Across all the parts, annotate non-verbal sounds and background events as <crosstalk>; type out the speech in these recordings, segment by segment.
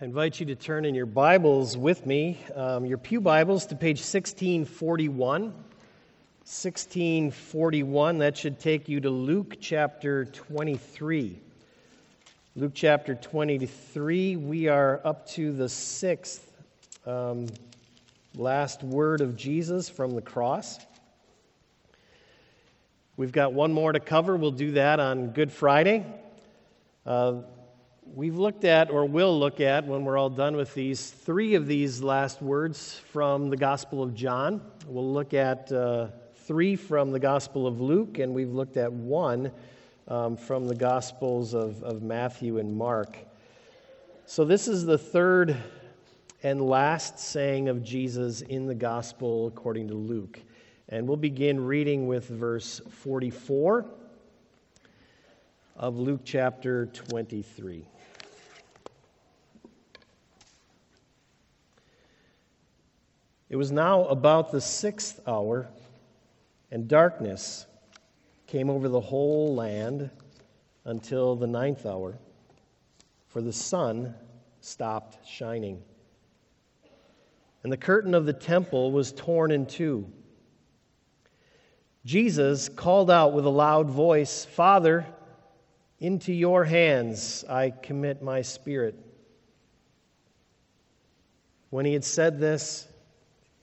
I invite you to turn in your Bibles with me, um, your Pew Bibles, to page 1641. 1641, that should take you to Luke chapter 23. Luke chapter 23, we are up to the sixth um, last word of Jesus from the cross. We've got one more to cover. We'll do that on Good Friday. Uh, We've looked at, or will look at, when we're all done with these, three of these last words from the Gospel of John. We'll look at uh, three from the Gospel of Luke, and we've looked at one um, from the Gospels of, of Matthew and Mark. So, this is the third and last saying of Jesus in the Gospel according to Luke. And we'll begin reading with verse 44 of Luke chapter 23. It was now about the sixth hour, and darkness came over the whole land until the ninth hour, for the sun stopped shining. And the curtain of the temple was torn in two. Jesus called out with a loud voice, Father, into your hands I commit my spirit. When he had said this,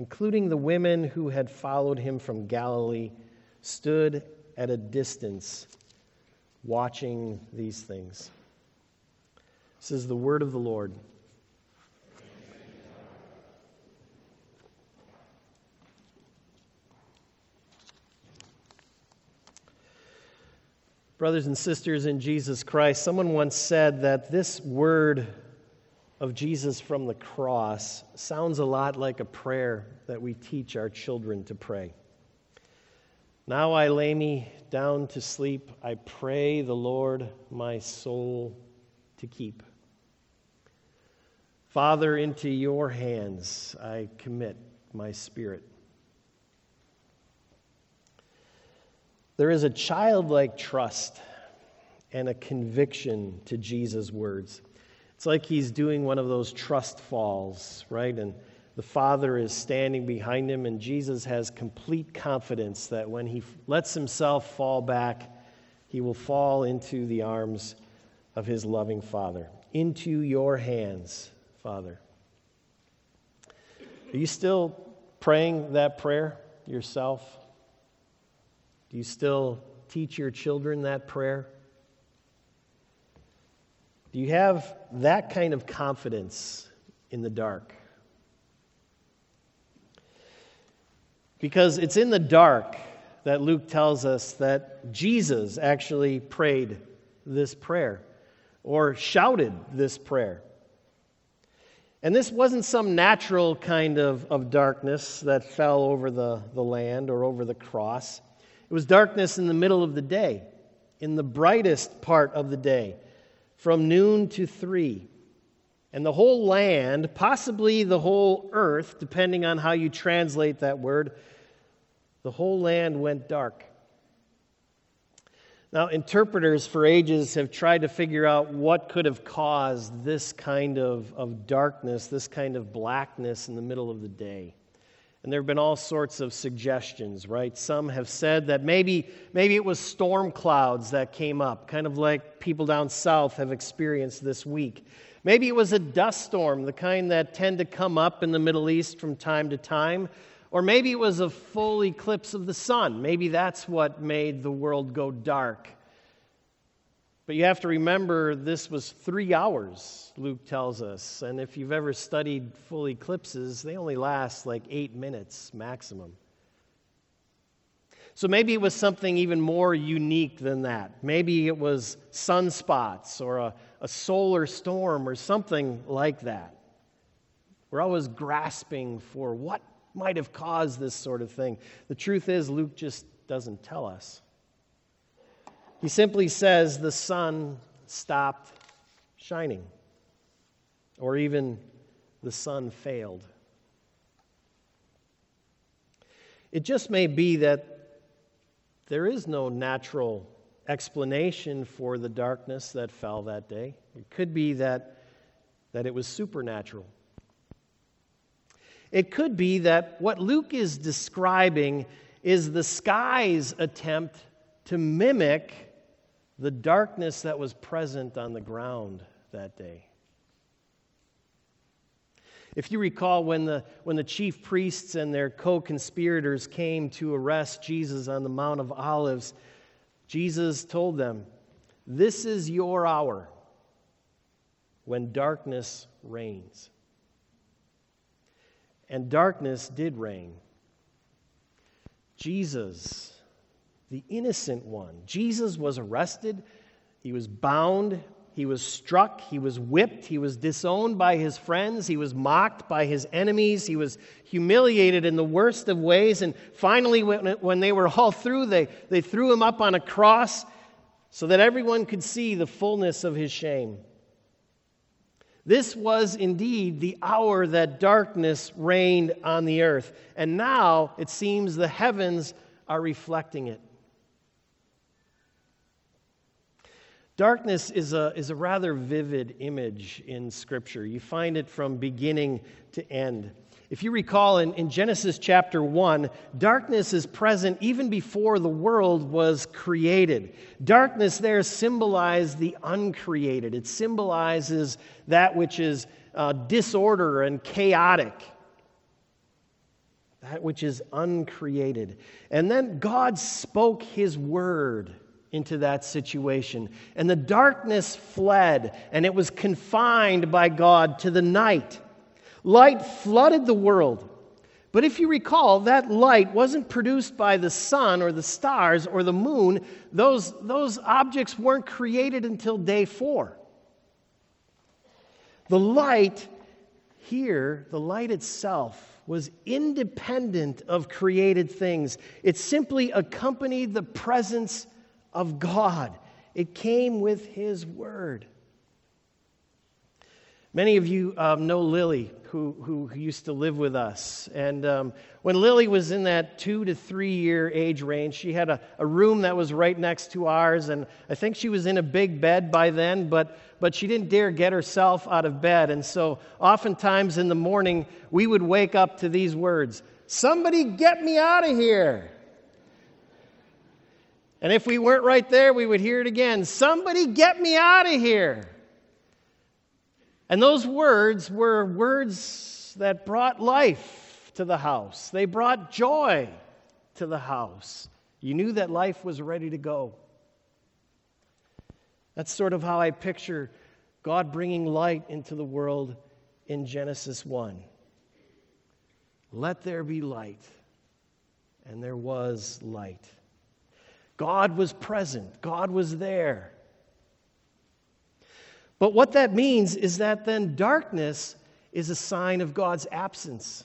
including the women who had followed him from Galilee, stood at a distance watching these things. This is the word of the Lord. Brothers and sisters in Jesus Christ, someone once said that this word of Jesus from the cross sounds a lot like a prayer that we teach our children to pray. Now I lay me down to sleep. I pray the Lord my soul to keep. Father, into your hands I commit my spirit. There is a childlike trust and a conviction to Jesus' words. It's like he's doing one of those trust falls, right? And the Father is standing behind him, and Jesus has complete confidence that when he lets himself fall back, he will fall into the arms of his loving Father. Into your hands, Father. Are you still praying that prayer yourself? Do you still teach your children that prayer? Do you have that kind of confidence in the dark? Because it's in the dark that Luke tells us that Jesus actually prayed this prayer or shouted this prayer. And this wasn't some natural kind of, of darkness that fell over the, the land or over the cross. It was darkness in the middle of the day, in the brightest part of the day from noon to three. And the whole land, possibly the whole earth, depending on how you translate that word, the whole land went dark. Now, interpreters for ages have tried to figure out what could have caused this kind of, of darkness, this kind of blackness in the middle of the day. And there have been all sorts of suggestions, right? Some have said that maybe, maybe it was storm clouds that came up, kind of like people down south have experienced this week. Maybe it was a dust storm, the kind that tend to come up in the Middle East from time to time. Or maybe it was a full eclipse of the sun. Maybe that's what made the world go dark. But you have to remember this was three hours, Luke tells us. And if you've ever studied full eclipses, they only last like eight minutes maximum. So maybe it was something even more unique than that. Maybe it was sunspots or a, a solar storm or something like that. We're always grasping for what might have caused this sort of thing. The truth is, Luke just doesn't tell us. He simply says the sun stopped shining, or even the sun failed. It just may be that there is no natural explanation for the darkness that fell that day. It could be that, that it was supernatural. It could be that what Luke is describing is the sky's attempt to mimic the darkness that was present on the ground that day. If you recall, when the, when the chief priests and their co conspirators came to arrest Jesus on the Mount of Olives, Jesus told them, This is your hour when darkness reigns. And darkness did reign. Jesus, the innocent one, Jesus was arrested, he was bound, he was struck, he was whipped, he was disowned by his friends, he was mocked by his enemies, he was humiliated in the worst of ways. And finally, when, they were all through, they, they threw him up on a cross so that everyone could see the fullness of his shame. This was indeed the hour that darkness reigned on the earth. And now it seems the heavens are reflecting it. Darkness is a, is a rather vivid image in Scripture. You find it from beginning to end. If you recall in, in Genesis chapter 1, darkness is present even before the world was created. Darkness there symbolized the uncreated, it symbolizes that which is uh, disorder and chaotic, that which is uncreated. And then God spoke his word into that situation. And the darkness fled, and it was confined by God to the night. Light flooded the world. But if you recall, that light wasn't produced by the sun or the stars or the moon. Those, those objects weren't created until day four. The light here, the light itself, was independent of created things. It simply accompanied the presence of God. It came with His Word. Many of you um, know Lily, who, who used to live with us. And um, when Lily was in that two to three year age range, she had a, a room that was right next to ours. And I think she was in a big bed by then, but, but she didn't dare get herself out of bed. And so oftentimes in the morning, we would wake up to these words Somebody get me out of here. And if we weren't right there, we would hear it again Somebody get me out of here. And those words were words that brought life to the house, they brought joy to the house. You knew that life was ready to go. That's sort of how I picture God bringing light into the world in Genesis 1. Let there be light. And there was light. God was present, God was there. But what that means is that then darkness is a sign of God's absence,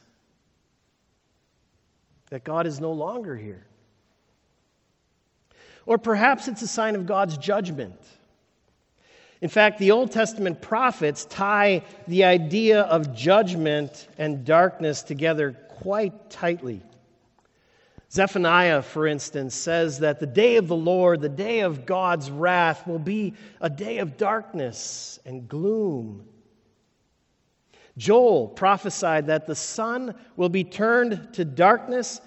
that God is no longer here. Or perhaps it's a sign of God's judgment. In fact, the Old Testament prophets tie the idea of judgment and darkness together quite tightly. Zephaniah, for instance, says that the day of the Lord, the day of God's wrath, will be a day of darkness and gloom. Joel prophesied that the sun will be turned to darkness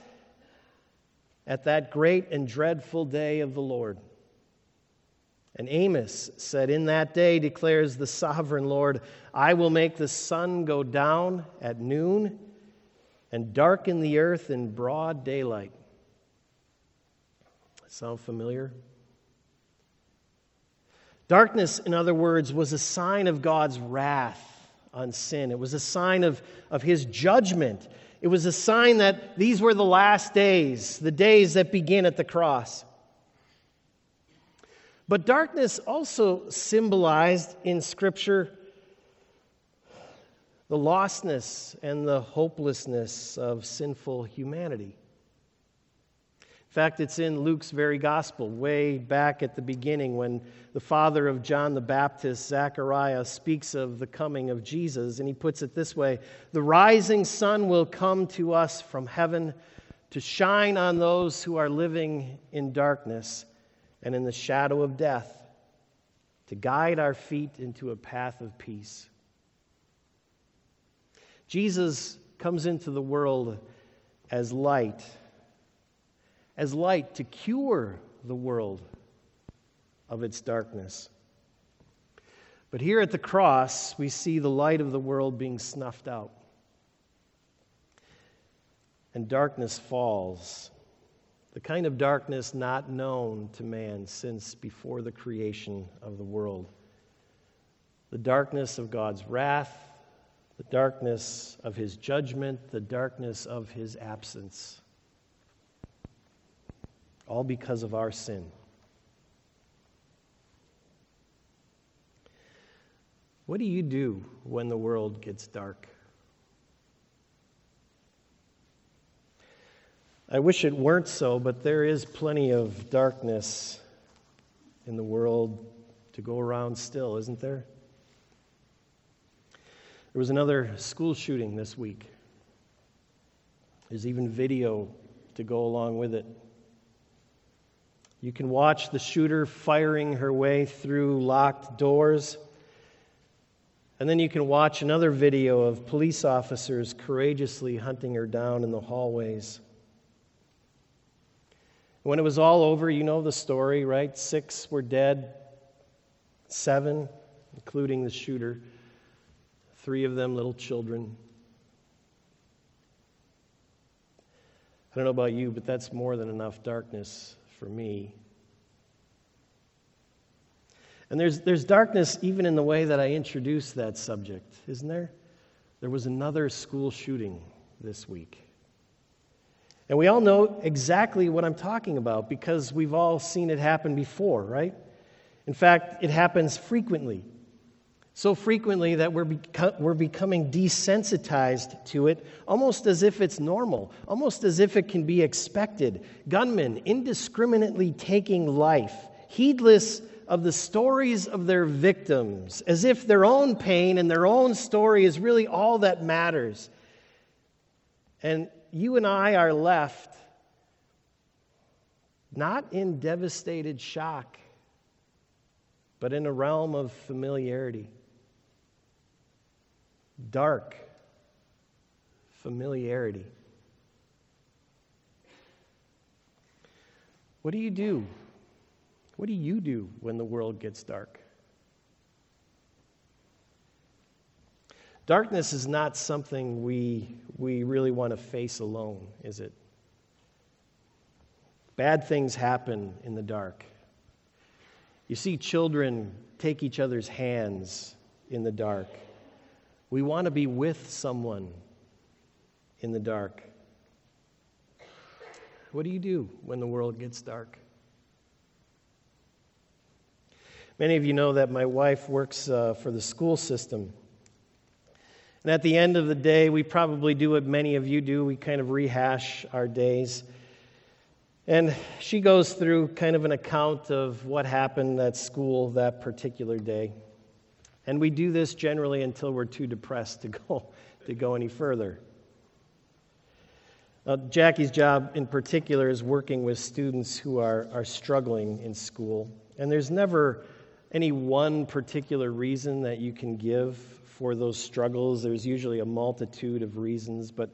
at that great and dreadful day of the Lord. And Amos said, In that day declares the sovereign Lord, I will make the sun go down at noon and darken the earth in broad daylight. Sound familiar? Darkness, in other words, was a sign of God's wrath on sin. It was a sign of, of his judgment. It was a sign that these were the last days, the days that begin at the cross. But darkness also symbolized in Scripture the lostness and the hopelessness of sinful humanity. In fact, it's in Luke's very gospel, way back at the beginning, when the father of John the Baptist, Zechariah, speaks of the coming of Jesus, and he puts it this way The rising sun will come to us from heaven to shine on those who are living in darkness and in the shadow of death, to guide our feet into a path of peace. Jesus comes into the world as light, as light to cure the world of its darkness. But here at the cross, we see the light of the world being snuffed out. And darkness falls, the kind of darkness not known to man since before the creation of the world. The darkness of God's wrath, the darkness of his judgment, the darkness of his absence. All because of our sin. What do you do when the world gets dark? I wish it weren't so, but there is plenty of darkness in the world to go around still, isn't there? There was another school shooting this week. There's even video to go along with it. You can watch the shooter firing her way through locked doors. And then you can watch another video of police officers courageously hunting her down in the hallways. When it was all over, you know the story, right? Six were dead, seven, including the shooter three of them little children. I don't know about you, but that's more than enough darkness for me. And there's, there's darkness even in the way that I introduce that subject, isn't there? There was another school shooting this week. And we all know exactly what I'm talking about because we've all seen it happen before, right? In fact, it happens frequently so frequently that we're, beco- we're becoming desensitized to it, almost as if it's normal, almost as if it can be expected. Gunmen indiscriminately taking life, heedless of the stories of their victims, as if their own pain and their own story is really all that matters. And you and I are left not in devastated shock, but in a realm of familiarity dark familiarity. What do you do? What do you do when the world gets dark? Darkness is not something we, we really want to face alone, is it? Bad things happen in the dark. You see children take each other's hands in the dark. We want to be with someone in the dark. What do you do when the world gets dark? Many of you know that my wife works uh, for the school system. And at the end of the day, we probably do what many of you do. We kind of rehash our days. And she goes through kind of an account of what happened at school that particular day. And we do this generally until we're too depressed to go, to go any further. Now, Jackie's job in particular is working with students who are, are struggling in school. And there's never any one particular reason that you can give for those struggles. There's usually a multitude of reasons, but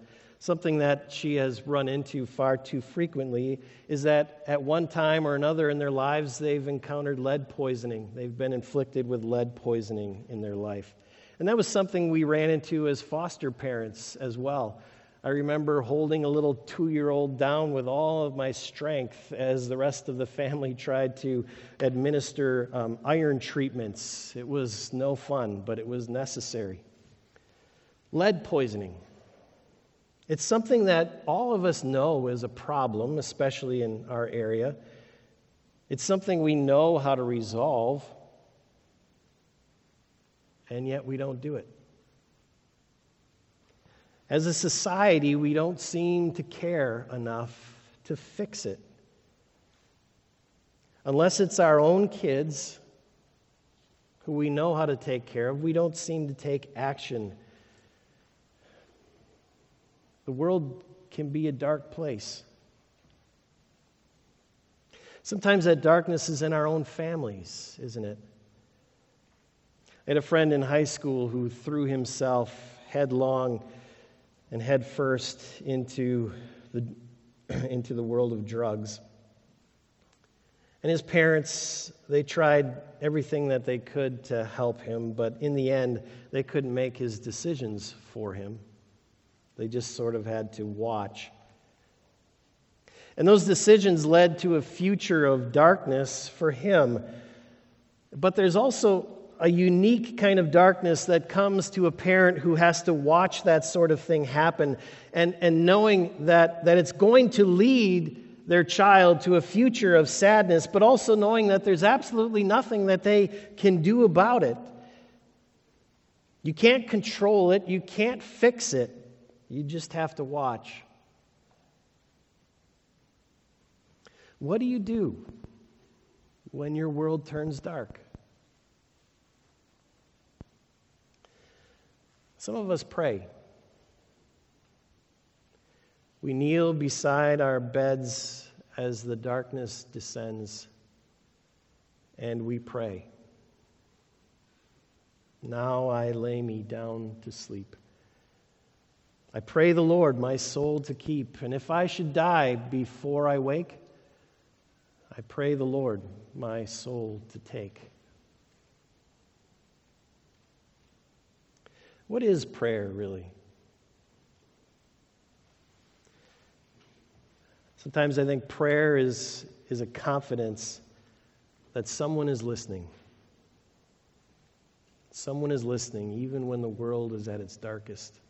Something that she has run into far too frequently is that at one time or another in their lives, they've encountered lead poisoning. They've been inflicted with lead poisoning in their life. And that was something we ran into as foster parents as well. I remember holding a little two year old down with all of my strength as the rest of the family tried to administer um, iron treatments. It was no fun, but it was necessary. Lead poisoning. It's something that all of us know is a problem, especially in our area. It's something we know how to resolve, and yet we don't do it. as a society, we don't seem to care enough to fix it. Unless it's our own kids who we know how to take care of, we don't seem to take action. The world can be a dark place. Sometimes that darkness is in our own families, isn't it? I had a friend in high school who threw himself headlong and headfirst into the, <clears throat> into the world of drugs. And his parents, they tried everything that they could to help him, but in the end, they couldn't make his decisions for him. They just sort of had to watch. And those decisions led to a future of darkness for him. But there's also a unique kind of darkness that comes to a parent who has to watch that sort of thing happen and, and knowing that, that it's going to lead their child to a future of sadness, but also knowing that there's absolutely nothing that they can do about it. You can't control it, you can't fix it, you just have to watch. What do you do when your world turns dark? Some of us pray. We kneel beside our beds as the darkness descends and we pray. Now I lay me down to sleep. I pray the Lord my soul to keep, and if I should die before I wake, I pray the Lord my soul to take. What is prayer really? Sometimes I think prayer is, is a confidence that someone is listening. Someone is listening, even when the world is at its darkest.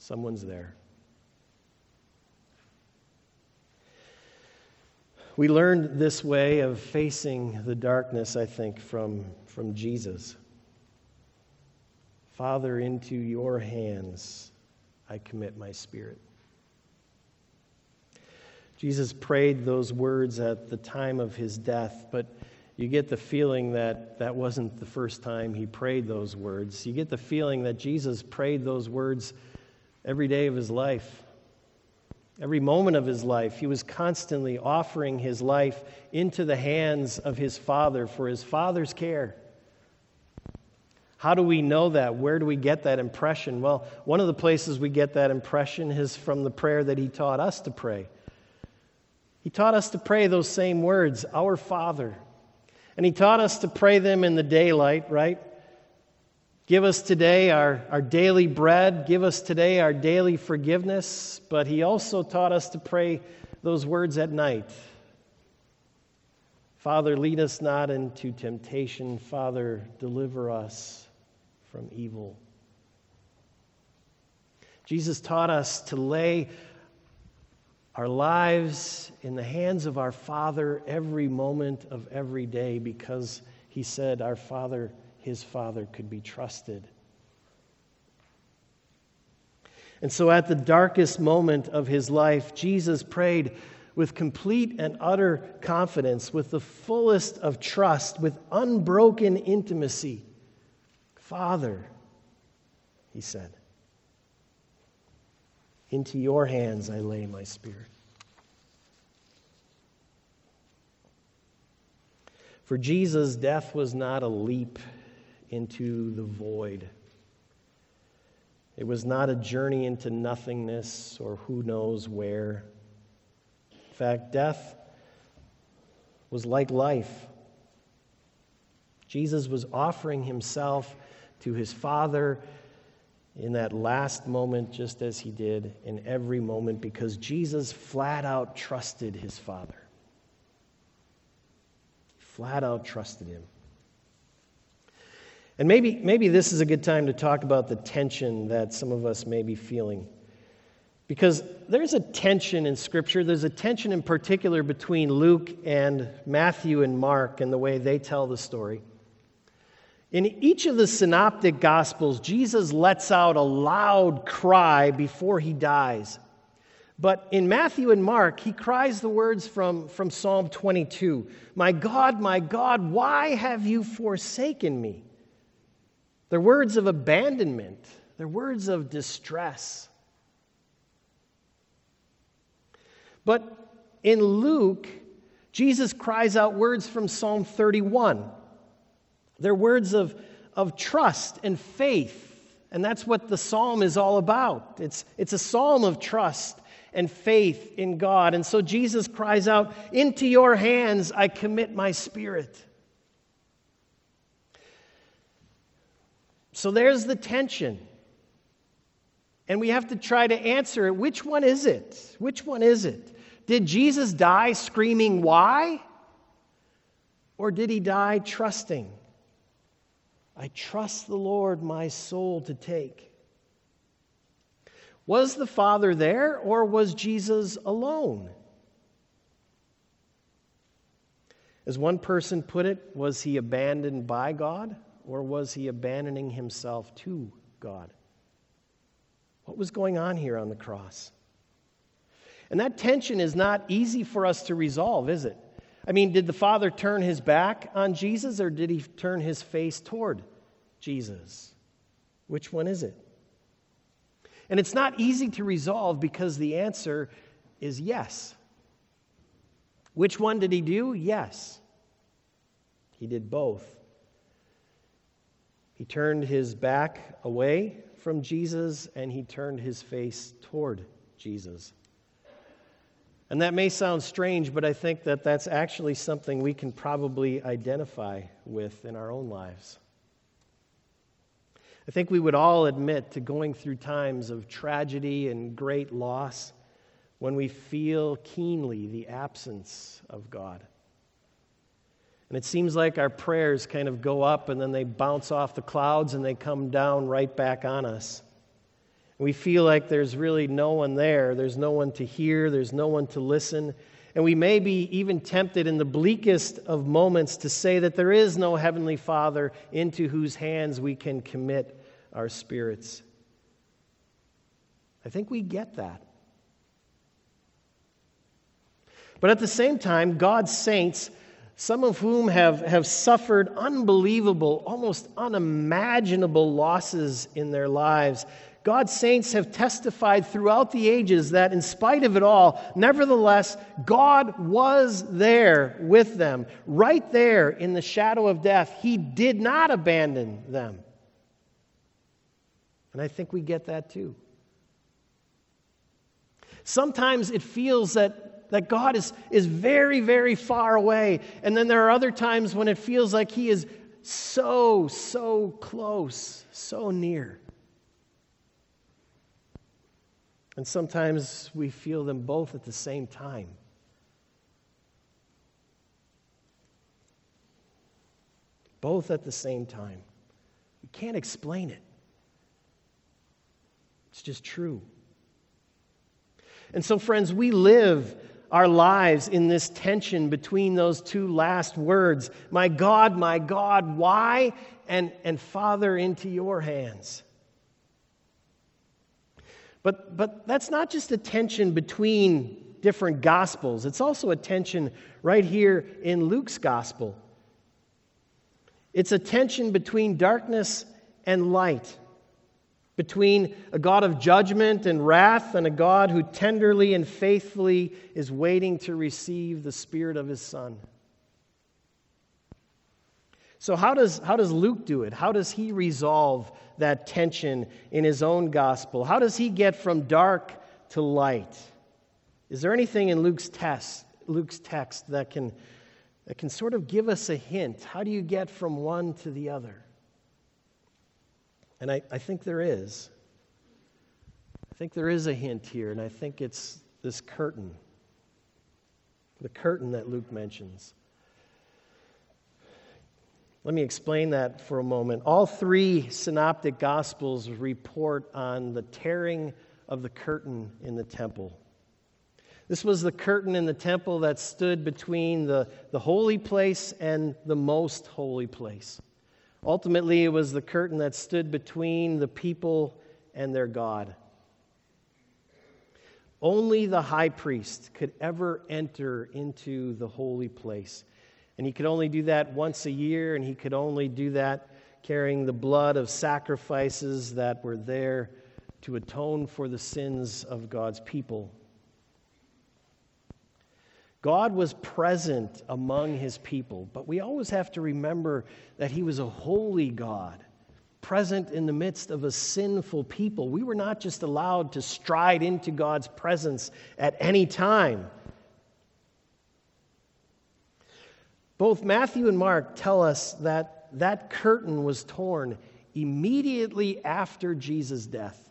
Someone's there. We learned this way of facing the darkness, I think, from, from Jesus. Father, into your hands I commit my spirit. Jesus prayed those words at the time of his death, but you get the feeling that that wasn't the first time he prayed those words. You get the feeling that Jesus prayed those words every day of his life, every moment of his life. He was constantly offering his life into the hands of his Father for his Father's care. How do we know that? Where do we get that impression? Well, one of the places we get that impression is from the prayer that he taught us to pray. He taught us to pray those same words, Our Father. And He taught us to pray them in the daylight, right? Give us today our, our daily bread. Give us today our daily forgiveness. But He also taught us to pray those words at night. Father, lead us not into temptation. Father, deliver us from evil. Jesus taught us to lay our lives in the hands of our Father every moment of every day because he said our Father, his Father, could be trusted. And so at the darkest moment of his life, Jesus prayed with complete and utter confidence, with the fullest of trust, with unbroken intimacy. Father, he said, into your hands I lay my spirit. For Jesus, death was not a leap into the void. It was not a journey into nothingness or who knows where. In fact, death was like life. Jesus was offering himself to his Father in that last moment, just as he did in every moment, because Jesus flat out trusted his Father. Flat out trusted him. And maybe, maybe this is a good time to talk about the tension that some of us may be feeling. Because there's a tension in Scripture. There's a tension in particular between Luke and Matthew and Mark and the way they tell the story. In each of the synoptic gospels, Jesus lets out a loud cry before he dies. But in Matthew and Mark, he cries the words from, from Psalm 22 My God, my God, why have you forsaken me? They're words of abandonment, they're words of distress. But in Luke, Jesus cries out words from Psalm 31. They're words of, of trust and faith. And that's what the psalm is all about. It's, it's a psalm of trust and faith in God. And so Jesus cries out, Into your hands I commit my spirit. So there's the tension. And we have to try to answer it. Which one is it? Which one is it? Did Jesus die screaming, Why? Or did he die trusting? I trust the Lord my soul to take. Was the Father there or was Jesus alone? As one person put it, was he abandoned by God or was he abandoning himself to God? What was going on here on the cross? And that tension is not easy for us to resolve, is it? I mean, did the Father turn his back on Jesus or did he turn his face toward Jesus? Which one is it? And it's not easy to resolve because the answer is yes. Which one did he do? Yes. He did both. He turned his back away from Jesus and he turned his face toward Jesus. And that may sound strange, but I think that that's actually something we can probably identify with in our own lives. I think we would all admit to going through times of tragedy and great loss when we feel keenly the absence of God. And it seems like our prayers kind of go up and then they bounce off the clouds and they come down right back on us. We feel like there's really no one there. There's no one to hear. There's no one to listen. And we may be even tempted in the bleakest of moments to say that there is no Heavenly Father into whose hands we can commit our spirits. I think we get that. But at the same time, God's saints, some of whom have, have suffered unbelievable, almost unimaginable losses in their lives, God's saints have testified throughout the ages that, in spite of it all, nevertheless, God was there with them, right there in the shadow of death. He did not abandon them. And I think we get that too. Sometimes it feels that, that God is, is very, very far away. And then there are other times when it feels like He is so, so close, so near. And sometimes we feel them both at the same time. Both at the same time. We can't explain it. It's just true. And so, friends, we live our lives in this tension between those two last words My God, my God, why? And, and Father, into your hands. But, but that's not just a tension between different gospels, it's also a tension right here in Luke's gospel. It's a tension between darkness and light between a God of judgment and wrath and a God who tenderly and faithfully is waiting to receive the Spirit of His Son. So, how does, how does Luke do it? How does he resolve that tension in his own gospel? How does he get from dark to light? Is there anything in Luke's, test, Luke's text that can, that can sort of give us a hint? How do you get from one to the other? And I, I think there is. I think there is a hint here, and I think it's this curtain. The curtain that Luke mentions. Let me explain that for a moment. All three synoptic gospels report on the tearing of the curtain in the temple. This was the curtain in the temple that stood between the, the holy place and the most holy place. Ultimately, it was the curtain that stood between the people and their God. Only the high priest could ever enter into the holy place. And he could only do that once a year, and he could only do that carrying the blood of sacrifices that were there to atone for the sins of God's people. God was present among his people, but we always have to remember that he was a holy God, present in the midst of a sinful people. We were not just allowed to stride into God's presence at any time. Both Matthew and Mark tell us that that curtain was torn immediately after Jesus' death,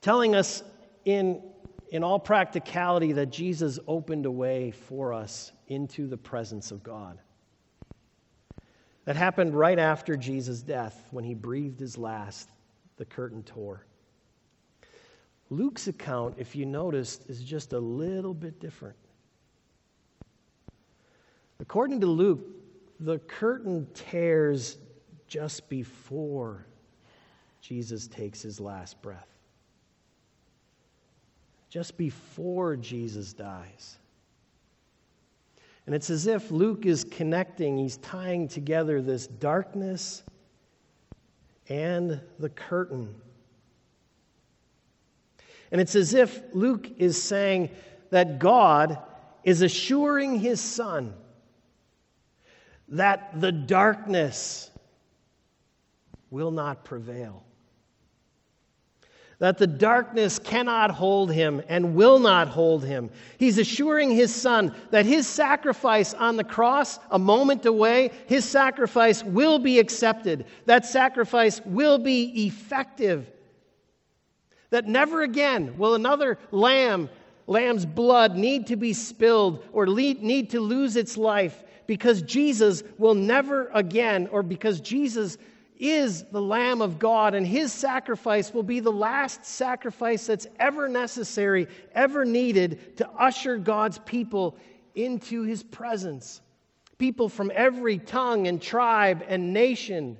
telling us in in all practicality, that Jesus opened a way for us into the presence of God. That happened right after Jesus' death when he breathed his last, the curtain tore. Luke's account, if you noticed, is just a little bit different. According to Luke, the curtain tears just before Jesus takes his last breath just before Jesus dies. And it's as if Luke is connecting, he's tying together this darkness and the curtain. And it's as if Luke is saying that God is assuring his son that the darkness will not prevail that the darkness cannot hold him and will not hold him. He's assuring his son that his sacrifice on the cross, a moment away, his sacrifice will be accepted. That sacrifice will be effective. That never again will another lamb, lamb's blood, need to be spilled or need to lose its life because Jesus will never again, or because Jesus is the Lamb of God, and his sacrifice will be the last sacrifice that's ever necessary, ever needed to usher God's people into his presence. People from every tongue and tribe and nation.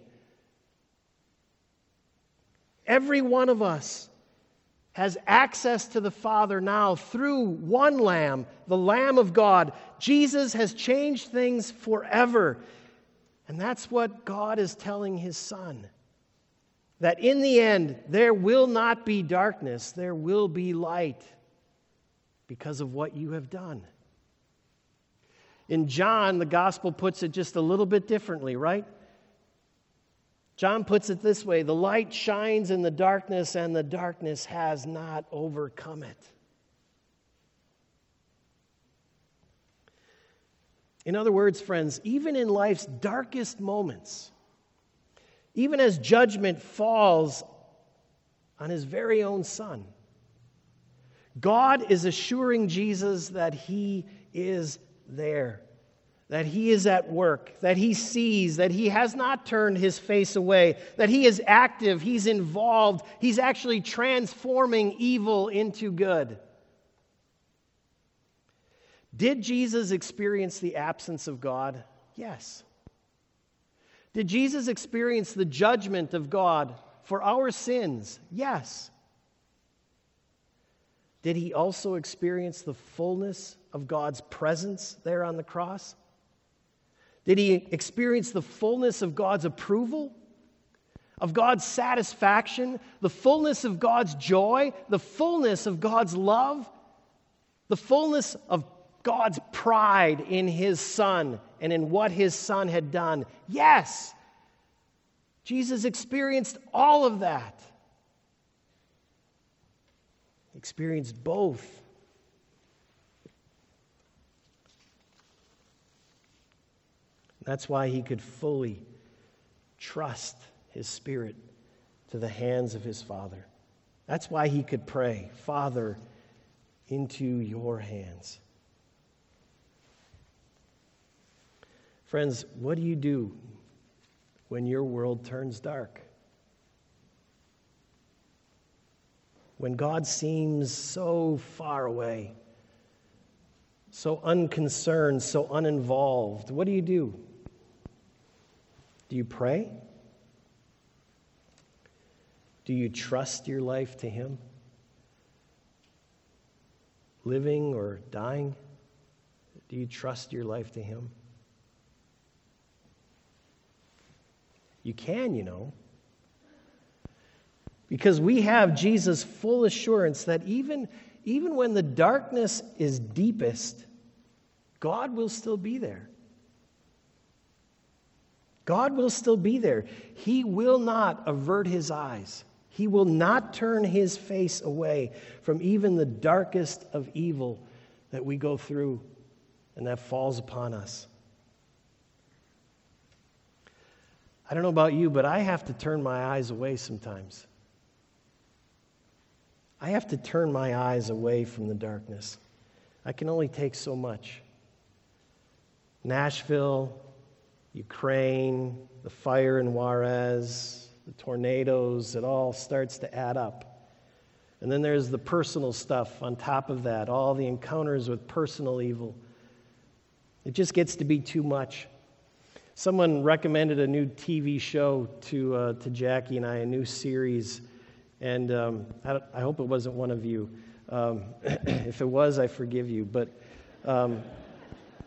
Every one of us has access to the Father now through one Lamb, the Lamb of God. Jesus has changed things forever. And that's what God is telling his son. That in the end, there will not be darkness, there will be light because of what you have done. In John, the gospel puts it just a little bit differently, right? John puts it this way the light shines in the darkness, and the darkness has not overcome it. In other words, friends, even in life's darkest moments, even as judgment falls on his very own son, God is assuring Jesus that he is there, that he is at work, that he sees, that he has not turned his face away, that he is active, he's involved, he's actually transforming evil into good. Did Jesus experience the absence of God? Yes. Did Jesus experience the judgment of God for our sins? Yes. Did he also experience the fullness of God's presence there on the cross? Did he experience the fullness of God's approval, of God's satisfaction, the fullness of God's joy, the fullness of God's love, the fullness of God's pride in his son and in what his son had done. Yes, Jesus experienced all of that. Experienced both. That's why he could fully trust his spirit to the hands of his Father. That's why he could pray, Father, into your hands. Friends, what do you do when your world turns dark? When God seems so far away, so unconcerned, so uninvolved, what do you do? Do you pray? Do you trust your life to Him? Living or dying? Do you trust your life to Him? You can, you know. Because we have Jesus' full assurance that even, even when the darkness is deepest, God will still be there. God will still be there. He will not avert his eyes. He will not turn his face away from even the darkest of evil that we go through and that falls upon us. I don't know about you, but I have to turn my eyes away sometimes. I have to turn my eyes away from the darkness. I can only take so much. Nashville, Ukraine, the fire in Juarez, the tornadoes, it all starts to add up. And then there's the personal stuff on top of that, all the encounters with personal evil. It just gets to be too much. Someone recommended a new TV show to, uh, to Jackie and I, a new series. And um, I, I, hope it wasn't one of you. Um, <clears throat> if it was, I forgive you. But um,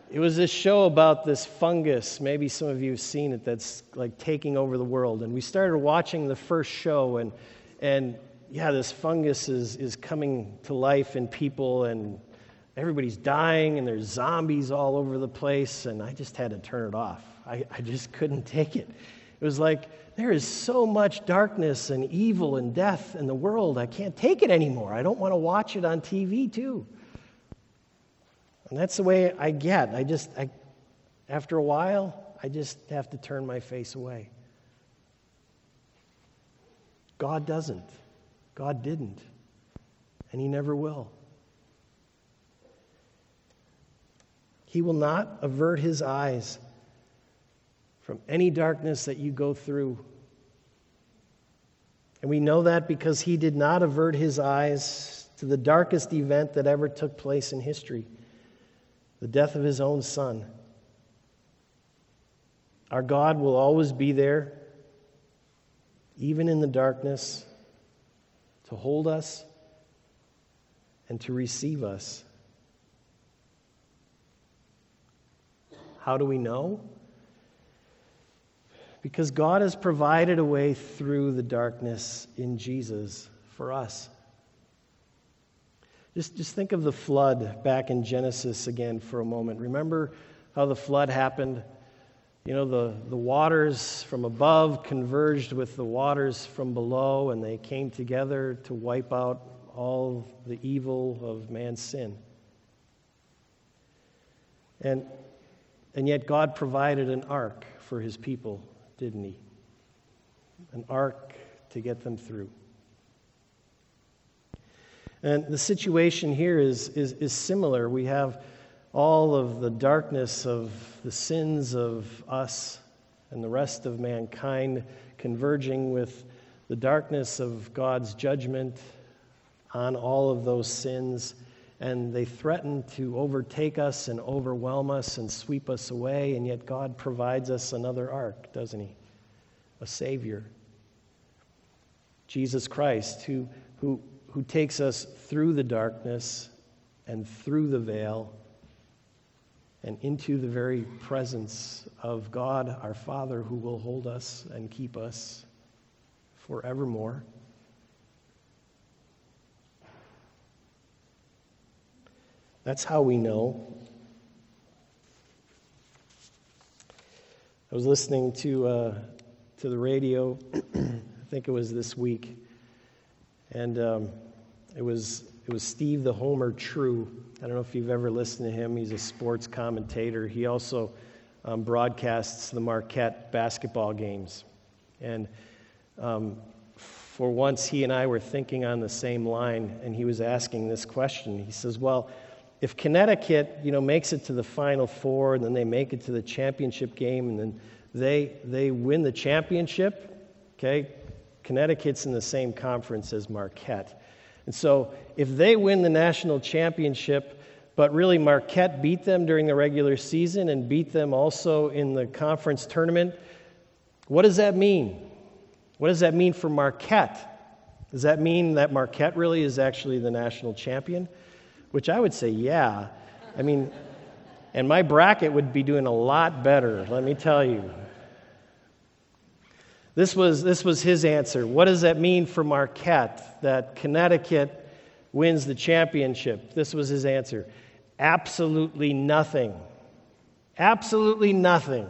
it was this show about this fungus. Maybe some of you have seen it that's like taking over the world. And we started watching the first show, and, and yeah, this fungus is, is coming to life in people, and everybody's dying, and there's zombies all over the place. And I just had to turn it off. I, I just couldn't take it. It was like, there is so much darkness and evil and death in the world. I can't take it anymore. I don't want to watch it on TV, too. And that's the way I get. I just, I, after a while, I just have to turn my face away. God doesn't. God didn't. And He never will. He will not avert His eyes from any darkness that you go through. And we know that because He did not avert His eyes to the darkest event that ever took place in history the death of his own son. Our God will always be there, even in the darkness, to hold us and to receive us. How do we know? Because God has provided a way through the darkness in Jesus for us. Just, just think of the flood back in Genesis again for a moment. Remember how the flood happened? You know, the, the waters from above converged with the waters from below, and they came together to wipe out all the evil of man's sin. And, and yet, God provided an ark for his people, didn't he? An ark to get them through. And the situation here is, is, is similar. We have all of the darkness of the sins of us and the rest of mankind converging with the darkness of God's judgment on all of those sins. And they threaten to overtake us and overwhelm us and sweep us away. And yet God provides us another ark, doesn't He? A Savior. Jesus Christ, who, who who takes us through the darkness and through the veil and into the very presence of God, our Father, who will hold us and keep us forevermore. That's how we know. I was listening to, uh, to the radio, <clears throat> I think it was this week, and um, it was, it was Steve the Homer True. I don't know if you've ever listened to him. He's a sports commentator. He also um, broadcasts the Marquette basketball games. And um, for once, he and I were thinking on the same line, and he was asking this question. He says, Well, if Connecticut, you know, makes it to the Final Four, and then they make it to the championship game, and then they, they win the championship, okay, Connecticut's in the same conference as Marquette. And so if they win the national championship, but really Marquette beat them during the regular season and beat them also in the conference tournament, What does that mean? What does that mean for Marquette? Does that mean that Marquette really is actually the national champion? Which I would say, yeah. I mean, and my bracket would be doing a lot better, let me tell you. This was, this was his answer. What does that mean for Marquette that Connecticut wins the championship? This was his answer. Absolutely nothing. Absolutely nothing.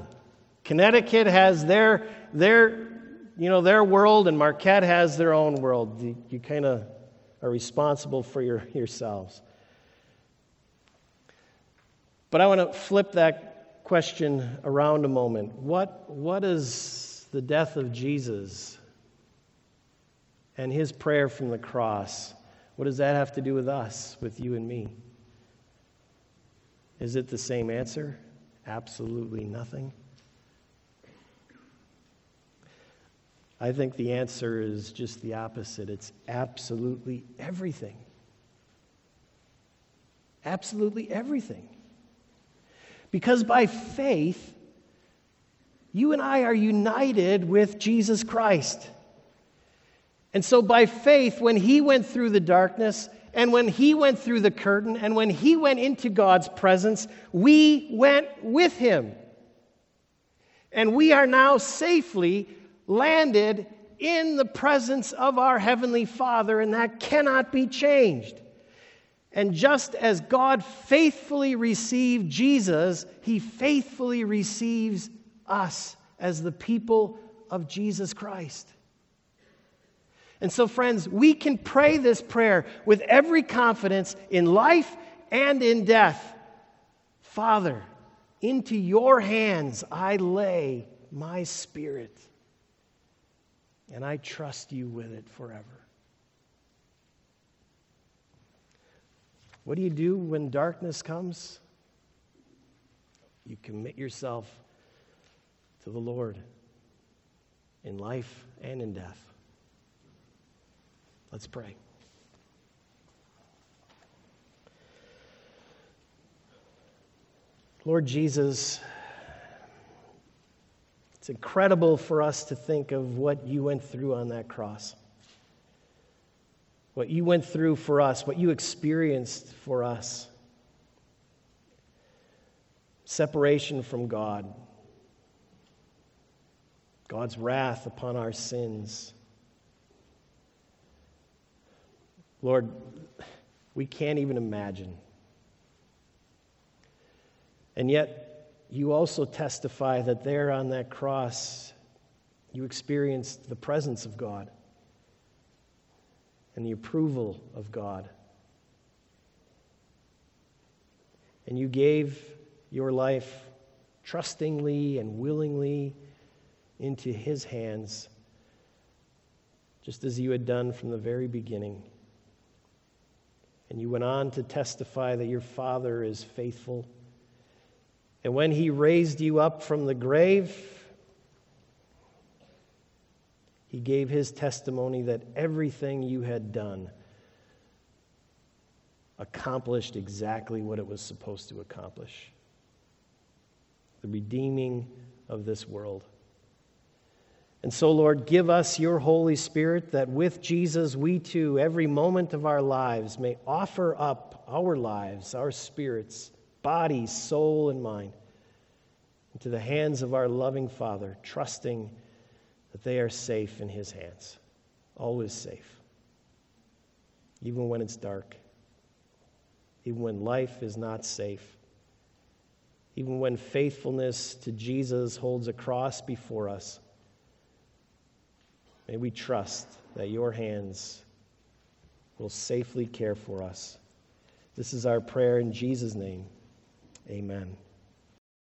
Connecticut has their, their, you know, their world, and Marquette has their own world. You, kind of are responsible for your, yourselves. But I want to flip that question around a moment. What, what is the death of Jesus and his prayer from the cross? What does that have to do with us, with you and me? Is it the same answer? Absolutely nothing. I think the answer is just the opposite. It's absolutely everything. Absolutely everything. Because by faith, you and I are united with Jesus Christ. And so, by faith, when he went through the darkness, and when he went through the curtain, and when he went into God's presence, we went with him. And we are now safely landed in the presence of our Heavenly Father, and that cannot be changed. And just as God faithfully received Jesus, He faithfully receives us as the people of Jesus Christ. And so, friends, we can pray this prayer with every confidence in life and in death. Father, into your hands I lay my spirit and I trust you with it forever. What do you do when darkness comes? You commit yourself to the Lord in life and in death. Let's pray. Lord Jesus, it's incredible for us to think of what you went through on that cross. What you went through for us, what you experienced for us. Separation from God, God's wrath upon our sins. Lord, we can't even imagine. And yet, you also testify that there on that cross, you experienced the presence of God and the approval of God. And you gave your life trustingly and willingly into His hands, just as you had done from the very beginning. And you went on to testify that your Father is faithful and when he raised you up from the grave, he gave his testimony that everything you had done accomplished exactly what it was supposed to accomplish the redeeming of this world. And so, Lord, give us your Holy Spirit that with Jesus, we too, every moment of our lives, may offer up our lives, our spirits body, soul, and mind into the hands of our loving Father, trusting that they are safe in His hands, always safe, even when it's dark, even when life is not safe, even when faithfulness to Jesus holds a cross before us. May we trust that your hands will safely care for us. This is our prayer in Jesus' name. Amen.